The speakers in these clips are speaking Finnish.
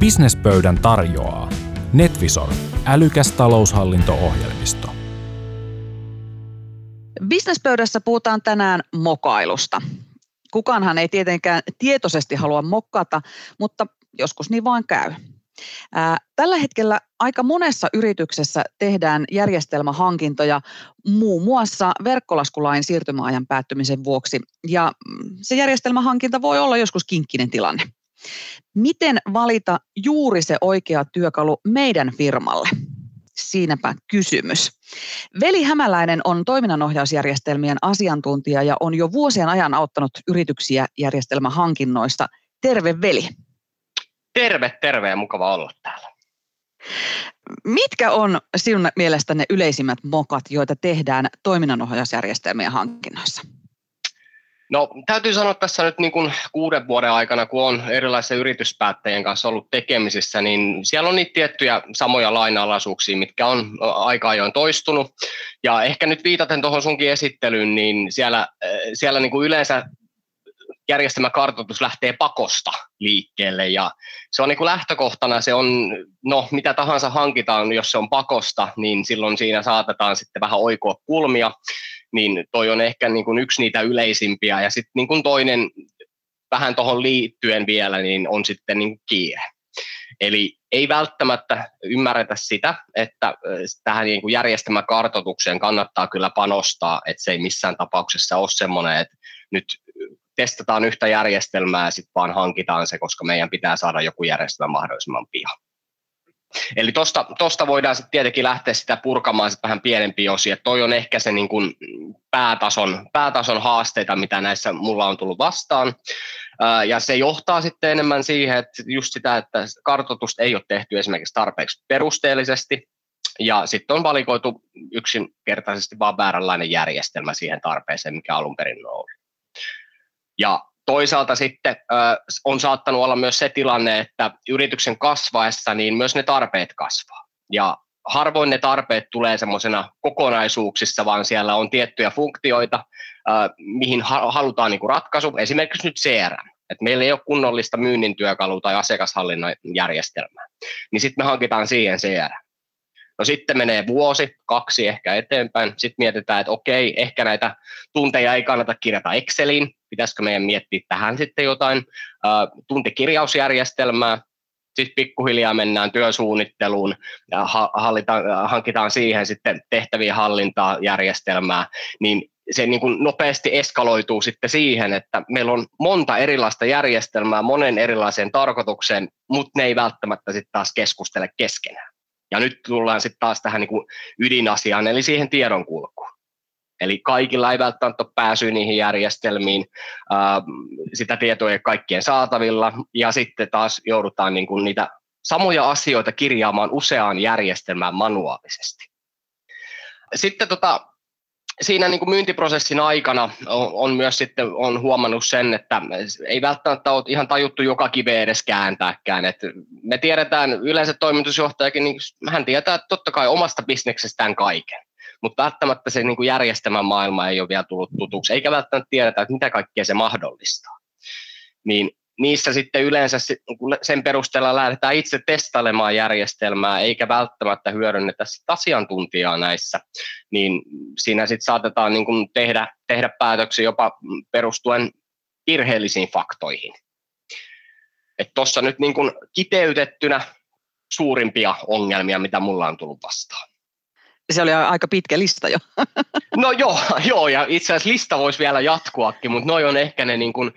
Businesspöydän tarjoaa Netvisor, älykäs taloushallinto-ohjelmisto. Businesspöydässä puhutaan tänään mokailusta. Kukaanhan ei tietenkään tietoisesti halua mokkata, mutta joskus niin vain käy. Tällä hetkellä aika monessa yrityksessä tehdään järjestelmähankintoja muun muassa verkkolaskulain siirtymäajan päättymisen vuoksi, ja mm, se järjestelmähankinta voi olla joskus kinkkinen tilanne. Miten valita juuri se oikea työkalu meidän firmalle? Siinäpä kysymys. Veli Hämäläinen on toiminnanohjausjärjestelmien asiantuntija ja on jo vuosien ajan auttanut yrityksiä järjestelmähankinnoissa. Terve Veli. Terve, terve ja mukava olla täällä. Mitkä on sinun mielestä ne yleisimmät mokat, joita tehdään toiminnanohjausjärjestelmien hankinnoissa? No täytyy sanoa tässä nyt niin kuin kuuden vuoden aikana, kun on erilaisia yrityspäättäjien kanssa ollut tekemisissä, niin siellä on niitä tiettyjä samoja lainalaisuuksia, mitkä on aika ajoin toistunut. Ja ehkä nyt viitaten tuohon sunkin esittelyyn, niin siellä, siellä niin kuin yleensä järjestelmäkartoitus lähtee pakosta liikkeelle ja se on niin kuin lähtökohtana, se on, no mitä tahansa hankitaan, jos se on pakosta, niin silloin siinä saatetaan sitten vähän oikoa kulmia, niin toi on ehkä niin kuin yksi niitä yleisimpiä ja sitten niin toinen vähän tuohon liittyen vielä, niin on sitten niin kiire. Eli ei välttämättä ymmärretä sitä, että tähän niin kuin järjestelmäkartoitukseen kannattaa kyllä panostaa, että se ei missään tapauksessa ole semmoinen, että nyt testataan yhtä järjestelmää ja sitten vaan hankitaan se, koska meidän pitää saada joku järjestelmä mahdollisimman pian. Eli tuosta tosta voidaan sitten tietenkin lähteä sitä purkamaan sit vähän pienempiä osia. Toi on ehkä se niin kun päätason, päätason haasteita, mitä näissä mulla on tullut vastaan. Ja se johtaa sitten enemmän siihen, että just sitä, että kartoitusta ei ole tehty esimerkiksi tarpeeksi perusteellisesti, ja sitten on valikoitu yksinkertaisesti vaan vääränlainen järjestelmä siihen tarpeeseen, mikä alun perin on ollut. Ja toisaalta sitten on saattanut olla myös se tilanne, että yrityksen kasvaessa niin myös ne tarpeet kasvaa. Ja harvoin ne tarpeet tulee semmoisena kokonaisuuksissa, vaan siellä on tiettyjä funktioita, mihin halutaan niinku ratkaisu. Esimerkiksi nyt CRM. että meillä ei ole kunnollista myynnin työkalua tai asiakashallinnan järjestelmää. Niin sitten me hankitaan siihen CRM. No sitten menee vuosi, kaksi ehkä eteenpäin. Sitten mietitään, että okei, ehkä näitä tunteja ei kannata kirjata Exceliin. Pitäisikö meidän miettiä tähän sitten jotain uh, tuntikirjausjärjestelmää. Sitten pikkuhiljaa mennään työsuunnitteluun ja hallitaan, hankitaan siihen sitten tehtävien hallintaa järjestelmää. Niin se niin kuin nopeasti eskaloituu sitten siihen, että meillä on monta erilaista järjestelmää monen erilaiseen tarkoitukseen, mutta ne ei välttämättä sitten taas keskustele keskenään. Ja nyt tullaan sitten taas tähän niin kuin ydinasiaan, eli siihen tiedonkulkuun. Eli kaikilla ei välttämättä ole pääsyä niihin järjestelmiin, sitä tietoa ei ole kaikkien saatavilla, ja sitten taas joudutaan niin kuin niitä samoja asioita kirjaamaan useaan järjestelmään manuaalisesti. Sitten tota, siinä niin kuin myyntiprosessin aikana on, on myös sitten on huomannut sen, että ei välttämättä ole ihan tajuttu joka kive edes kääntääkään. Et me tiedetään, yleensä toimitusjohtajakin, niin hän tietää totta kai omasta bisneksestään kaiken. Mutta välttämättä se niin kuin järjestelmän maailma ei ole vielä tullut tutuksi, eikä välttämättä tiedetä, että mitä kaikkea se mahdollistaa. Niin niissä sitten yleensä sen perusteella lähdetään itse testailemaan järjestelmää, eikä välttämättä hyödynnetä asiantuntijaa näissä, niin siinä sitten saatetaan niin kuin tehdä, tehdä päätöksiä jopa perustuen virheellisiin faktoihin. Tuossa nyt niin kiteytettynä suurimpia ongelmia, mitä mulla on tullut vastaan se oli aika pitkä lista jo. No joo, joo ja itse asiassa lista voisi vielä jatkuakin, mutta noin on ehkä ne niin kuin,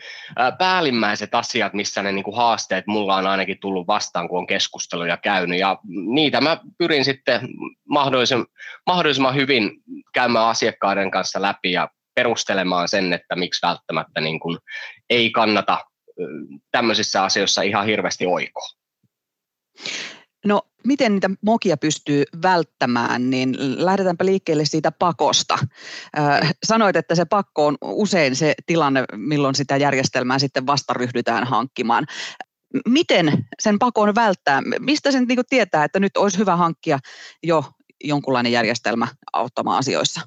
päällimmäiset asiat, missä ne niin kuin haasteet mulla on ainakin tullut vastaan, kun on keskusteluja käynyt. Ja niitä mä pyrin sitten mahdollisimman, mahdollisimman hyvin käymään asiakkaiden kanssa läpi ja perustelemaan sen, että miksi välttämättä niin kuin ei kannata tämmöisissä asioissa ihan hirveästi oikoa. No miten niitä mokia pystyy välttämään, niin lähdetäänpä liikkeelle siitä pakosta. sanoit, että se pakko on usein se tilanne, milloin sitä järjestelmää sitten vasta ryhdytään hankkimaan. Miten sen pakon välttää? Mistä sen niin tietää, että nyt olisi hyvä hankkia jo jonkunlainen järjestelmä auttamaan asioissa?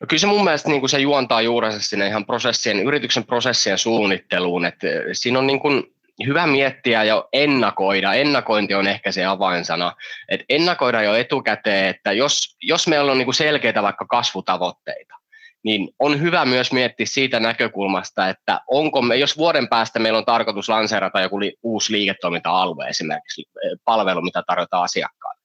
No kyllä se mun mielestä niin kuin se juontaa juurensa sinne ihan prosessien, yrityksen prosessien suunnitteluun. Että siinä on niin kuin hyvä miettiä ja ennakoida. Ennakointi on ehkä se avainsana. Et ennakoida jo etukäteen, että jos, jos meillä on niin kuin selkeitä vaikka kasvutavoitteita, niin on hyvä myös miettiä siitä näkökulmasta, että onko me, jos vuoden päästä meillä on tarkoitus lanseerata joku li, uusi liiketoiminta-alue, esimerkiksi palvelu, mitä tarjotaan asiakkaalle,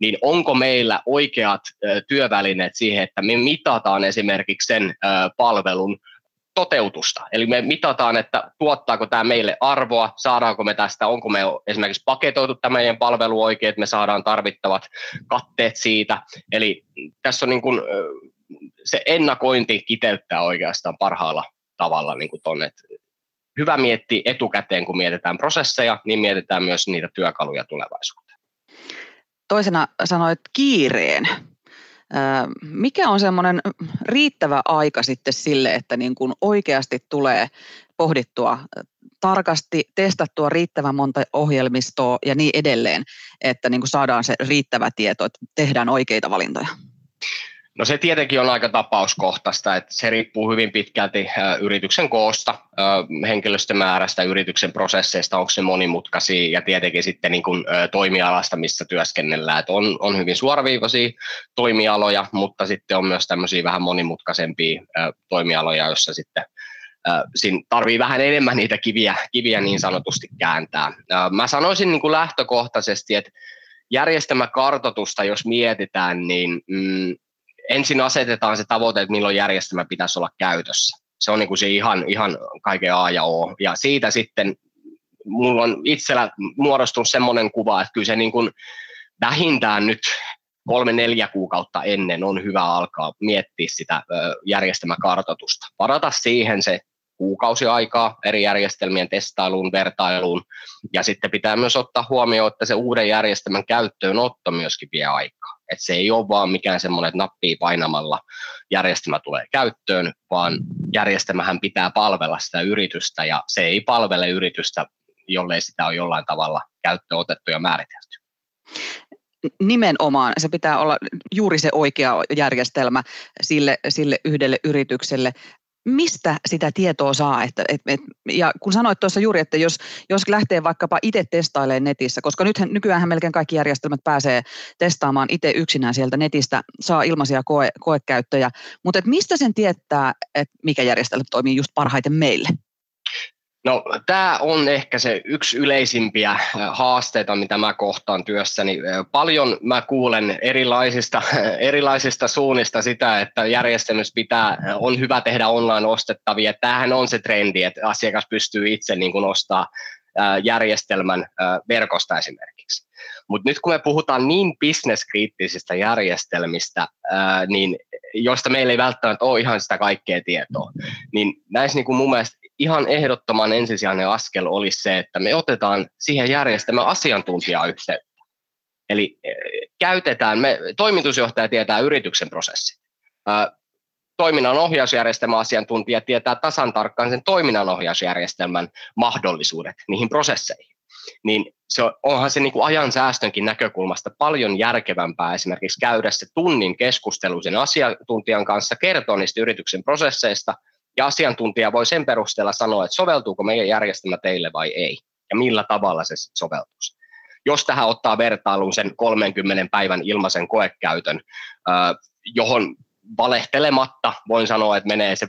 niin onko meillä oikeat työvälineet siihen, että me mitataan esimerkiksi sen palvelun toteutusta. Eli me mitataan, että tuottaako tämä meille arvoa, saadaanko me tästä, onko me esimerkiksi paketoitu tämä meidän palvelu oikein, että me saadaan tarvittavat katteet siitä. Eli tässä on niin kuin, se ennakointi kiteyttää oikeastaan parhaalla tavalla niin kuin tonne. Hyvä miettiä etukäteen, kun mietitään prosesseja, niin mietitään myös niitä työkaluja tulevaisuuteen. Toisena sanoit kiireen. Mikä on semmoinen riittävä aika sitten sille, että niin kuin oikeasti tulee pohdittua tarkasti, testattua riittävän monta ohjelmistoa ja niin edelleen, että niin kuin saadaan se riittävä tieto, että tehdään oikeita valintoja? No se tietenkin on aika tapauskohtaista, että se riippuu hyvin pitkälti yrityksen koosta, henkilöstömäärästä, yrityksen prosesseista, onko se monimutkaisia ja tietenkin sitten niin kuin toimialasta, missä työskennellään. Että on, on hyvin suoraviivaisia toimialoja, mutta sitten on myös tämmöisiä vähän monimutkaisempia toimialoja, joissa sitten siinä tarvii vähän enemmän niitä kiviä, kiviä niin sanotusti kääntää. Mä sanoisin niin kuin lähtökohtaisesti, että järjestelmäkartoitusta, jos mietitään, niin mm, ensin asetetaan se tavoite, että milloin järjestelmä pitäisi olla käytössä. Se on niin kuin se ihan, ihan kaiken A ja O. Ja siitä sitten mulla on itsellä muodostunut semmoinen kuva, että kyllä se niin kuin vähintään nyt kolme, neljä kuukautta ennen on hyvä alkaa miettiä sitä järjestelmäkartoitusta. Varata siihen se kuukausi aikaa eri järjestelmien testailuun, vertailuun, ja sitten pitää myös ottaa huomioon, että se uuden järjestelmän käyttöönotto myöskin vie aikaa. Et se ei ole vaan mikään semmoinen, että nappia painamalla järjestelmä tulee käyttöön, vaan järjestelmähän pitää palvella sitä yritystä, ja se ei palvele yritystä, jollei sitä ole jollain tavalla käyttöön otettu ja määritelty. Nimenomaan. Se pitää olla juuri se oikea järjestelmä sille, sille yhdelle yritykselle mistä sitä tietoa saa? Että, et, et, ja kun sanoit tuossa juuri, että jos, jos lähtee vaikkapa itse testailemaan netissä, koska nythän, nykyään melkein kaikki järjestelmät pääsee testaamaan itse yksinään sieltä netistä, saa ilmaisia koe, koekäyttöjä, mutta et mistä sen tietää, että mikä järjestelmä toimii just parhaiten meille? No tämä on ehkä se yksi yleisimpiä äh, haasteita, mitä mä kohtaan työssäni. Äh, paljon mä kuulen erilaisista, erilaisista suunnista sitä, että järjestelmys pitää, äh, on hyvä tehdä online ostettavia. Tämähän on se trendi, että asiakas pystyy itse niin kuin ostaa järjestelmän verkosta esimerkiksi. Mutta nyt kun me puhutaan niin bisneskriittisistä järjestelmistä, niin joista meillä ei välttämättä ole ihan sitä kaikkea tietoa, niin näissä niin kuin mun mielestä ihan ehdottoman ensisijainen askel olisi se, että me otetaan siihen järjestelmään asiantuntijayhteyttä. Eli e, käytetään, me, toimitusjohtaja tietää yrityksen prosessit. Toiminnan ohjausjärjestelmän asiantuntija tietää tasan tarkkaan sen toiminnan ohjausjärjestelmän mahdollisuudet niihin prosesseihin. Niin se on, onhan se niin kuin ajan säästönkin näkökulmasta paljon järkevämpää esimerkiksi käydä se tunnin keskustelu sen asiantuntijan kanssa, kertoa niistä yrityksen prosesseista – ja asiantuntija voi sen perusteella sanoa, että soveltuuko meidän järjestelmä teille vai ei, ja millä tavalla se soveltuisi. Jos tähän ottaa vertailuun sen 30 päivän ilmaisen koekäytön, johon valehtelematta voin sanoa, että menee se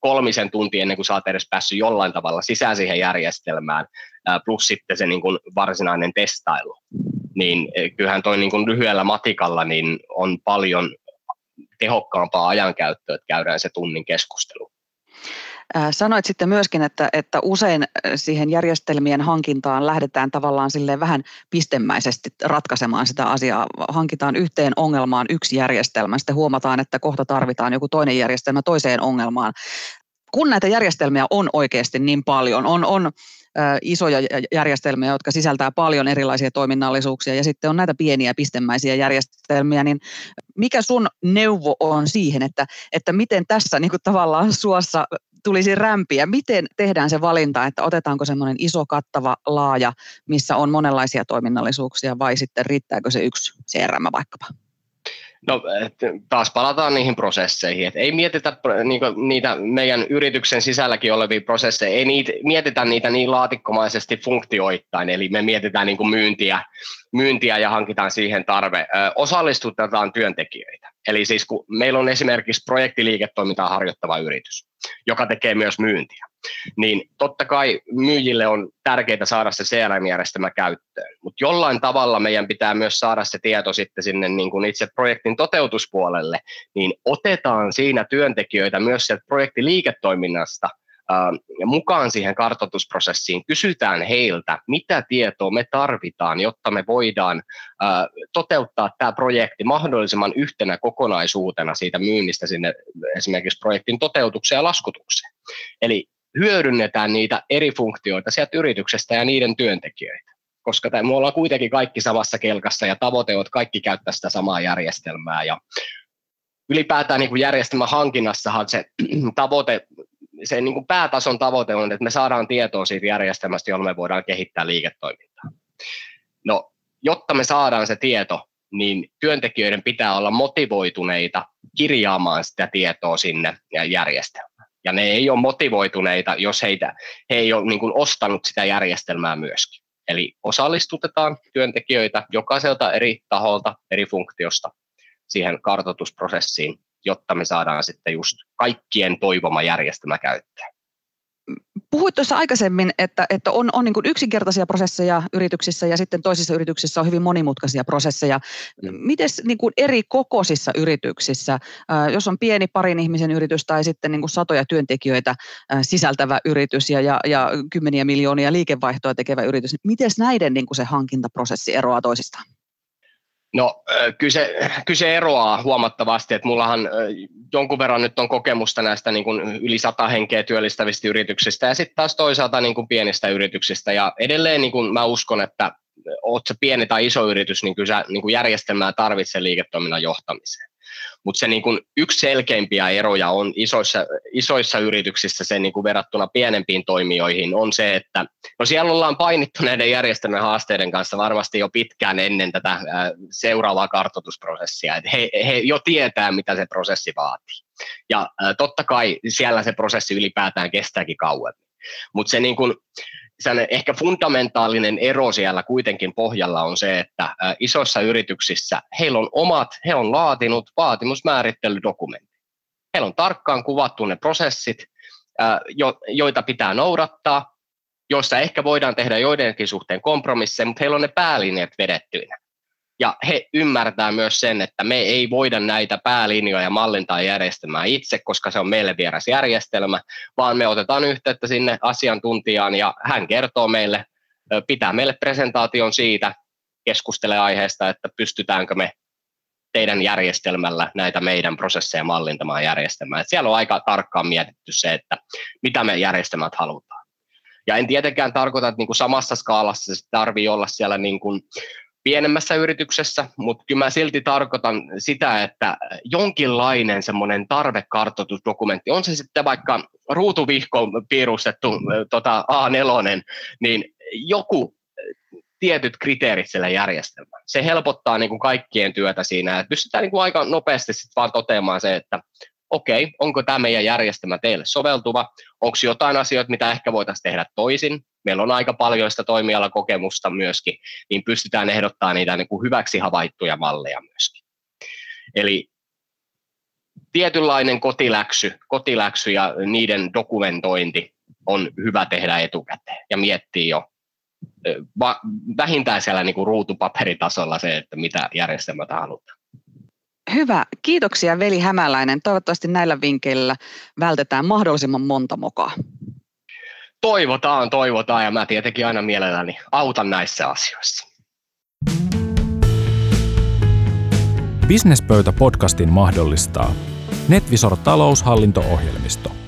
kolmisen tuntia ennen kuin sä oot edes päässyt jollain tavalla sisään siihen järjestelmään, plus sitten se niin kuin varsinainen testailu. Niin kyllähän toi niin kuin lyhyellä matikalla niin on paljon tehokkaampaa ajankäyttöä, että käydään se tunnin keskustelu. Sanoit sitten myöskin, että, että usein siihen järjestelmien hankintaan lähdetään tavallaan silleen vähän pistemäisesti ratkaisemaan sitä asiaa. Hankitaan yhteen ongelmaan yksi järjestelmä, sitten huomataan, että kohta tarvitaan joku toinen järjestelmä toiseen ongelmaan. Kun näitä järjestelmiä on oikeasti niin paljon, on, on isoja järjestelmiä, jotka sisältää paljon erilaisia toiminnallisuuksia ja sitten on näitä pieniä pistemäisiä järjestelmiä, niin mikä sun neuvo on siihen, että, että miten tässä niin kuin tavallaan suossa tulisi rämpiä? Miten tehdään se valinta, että otetaanko semmoinen iso, kattava, laaja, missä on monenlaisia toiminnallisuuksia vai sitten riittääkö se yksi CRM vaikkapa? No taas palataan niihin prosesseihin, että ei mietitä niin niitä meidän yrityksen sisälläkin olevia prosesseja, ei niitä, mietitä niitä niin laatikkomaisesti funktioittain, eli me mietitään niin myyntiä, myyntiä ja hankitaan siihen tarve. Osallistutetaan työntekijöitä, eli siis kun meillä on esimerkiksi projektiliiketoimintaa harjoittava yritys, joka tekee myös myyntiä niin totta kai myyjille on tärkeää saada se CRM-järjestelmä käyttöön, mutta jollain tavalla meidän pitää myös saada se tieto sitten sinne niin kuin itse projektin toteutuspuolelle, niin otetaan siinä työntekijöitä myös sieltä projektiliiketoiminnasta mukaan siihen kartoitusprosessiin, kysytään heiltä, mitä tietoa me tarvitaan, jotta me voidaan toteuttaa tämä projekti mahdollisimman yhtenä kokonaisuutena siitä myynnistä sinne esimerkiksi projektin toteutukseen ja laskutukseen. Eli hyödynnetään niitä eri funktioita sieltä yrityksestä ja niiden työntekijöitä. Koska me ollaan kuitenkin kaikki samassa kelkassa ja tavoite on, että kaikki käyttää sitä samaa järjestelmää. Ja ylipäätään niin järjestelmän hankinnassahan se tavoite, se niin kuin päätason tavoite on, että me saadaan tietoa siitä järjestelmästä, jolla me voidaan kehittää liiketoimintaa. No, jotta me saadaan se tieto, niin työntekijöiden pitää olla motivoituneita kirjaamaan sitä tietoa sinne järjestelmään ja ne ei ole motivoituneita, jos heitä, he ei ole niin kuin ostanut sitä järjestelmää myöskin. Eli osallistutetaan työntekijöitä jokaiselta eri taholta, eri funktiosta siihen kartoitusprosessiin, jotta me saadaan sitten just kaikkien toivoma järjestelmä käyttöön. Puhuit tuossa aikaisemmin, että, että on, on niin yksinkertaisia prosesseja yrityksissä ja sitten toisissa yrityksissä on hyvin monimutkaisia prosesseja. Miten niin eri kokoisissa yrityksissä, jos on pieni parin ihmisen yritys tai sitten niin kuin satoja työntekijöitä sisältävä yritys ja, ja, ja kymmeniä miljoonia liikevaihtoa tekevä yritys, niin miten näiden niin kuin se hankintaprosessi eroaa toisistaan? No kyllä se, kyllä se eroaa huomattavasti, että mullahan jonkun verran nyt on kokemusta näistä niin kuin yli sata henkeä työllistävistä yrityksistä ja sitten taas toisaalta niin kuin pienistä yrityksistä ja edelleen niin kuin mä uskon, että oot se pieni tai iso yritys, niin kyllä sä niin kuin järjestelmää tarvitsee liiketoiminnan johtamiseen. Mutta se niin yksi selkeimpiä eroja on isoissa, isoissa yrityksissä se niin verrattuna pienempiin toimijoihin on se, että no siellä ollaan painittu näiden järjestelmän haasteiden kanssa varmasti jo pitkään ennen tätä seuraavaa kartoitusprosessia. Et he, he jo tietää, mitä se prosessi vaatii. Ja totta kai siellä se prosessi ylipäätään kestääkin kauemmin. Mutta se niin ehkä fundamentaalinen ero siellä kuitenkin pohjalla on se, että isoissa yrityksissä heillä on omat, he on laatinut vaatimusmäärittelydokumentti. Heillä on tarkkaan kuvattu ne prosessit, joita pitää noudattaa, joissa ehkä voidaan tehdä joidenkin suhteen kompromisseja, mutta heillä on ne päälinjat vedettyinä. Ja he ymmärtää myös sen, että me ei voida näitä päälinjoja mallintaa järjestelmää itse, koska se on meille vieras järjestelmä, vaan me otetaan yhteyttä sinne asiantuntijaan ja hän kertoo meille, pitää meille presentaation siitä, keskustelee aiheesta, että pystytäänkö me teidän järjestelmällä näitä meidän prosesseja mallintamaan järjestelmään. Et siellä on aika tarkkaan mietitty se, että mitä me järjestelmät halutaan. Ja en tietenkään tarkoita, että niin kuin samassa skaalassa se tarvii olla siellä niin kuin pienemmässä yrityksessä, mutta kyllä mä silti tarkoitan sitä, että jonkinlainen semmoinen tarvekartoitusdokumentti, on se sitten vaikka ruutuvihko piirustettu tota A4, niin joku tietyt kriteerit sille järjestelmään. Se helpottaa niin kuin kaikkien työtä siinä, että pystytään niin kuin aika nopeasti sitten vaan toteamaan se, että okei, onko tämä meidän järjestelmä teille soveltuva, onko jotain asioita, mitä ehkä voitaisiin tehdä toisin, meillä on aika paljon sitä toimialakokemusta myöskin, niin pystytään ehdottaa niitä niin kuin hyväksi havaittuja malleja myöskin. Eli tietynlainen kotiläksy, kotiläksy ja niiden dokumentointi on hyvä tehdä etukäteen ja miettiä jo vähintään siellä niin kuin ruutupaperitasolla se, että mitä järjestelmätä halutaan. Hyvä. Kiitoksia Veli Hämäläinen. Toivottavasti näillä vinkkeillä vältetään mahdollisimman monta mokaa. Toivotaan, toivotaan ja mä tietenkin aina mielelläni autan näissä asioissa. Businesspöytä podcastin mahdollistaa NetVisor taloushallinto-ohjelmisto –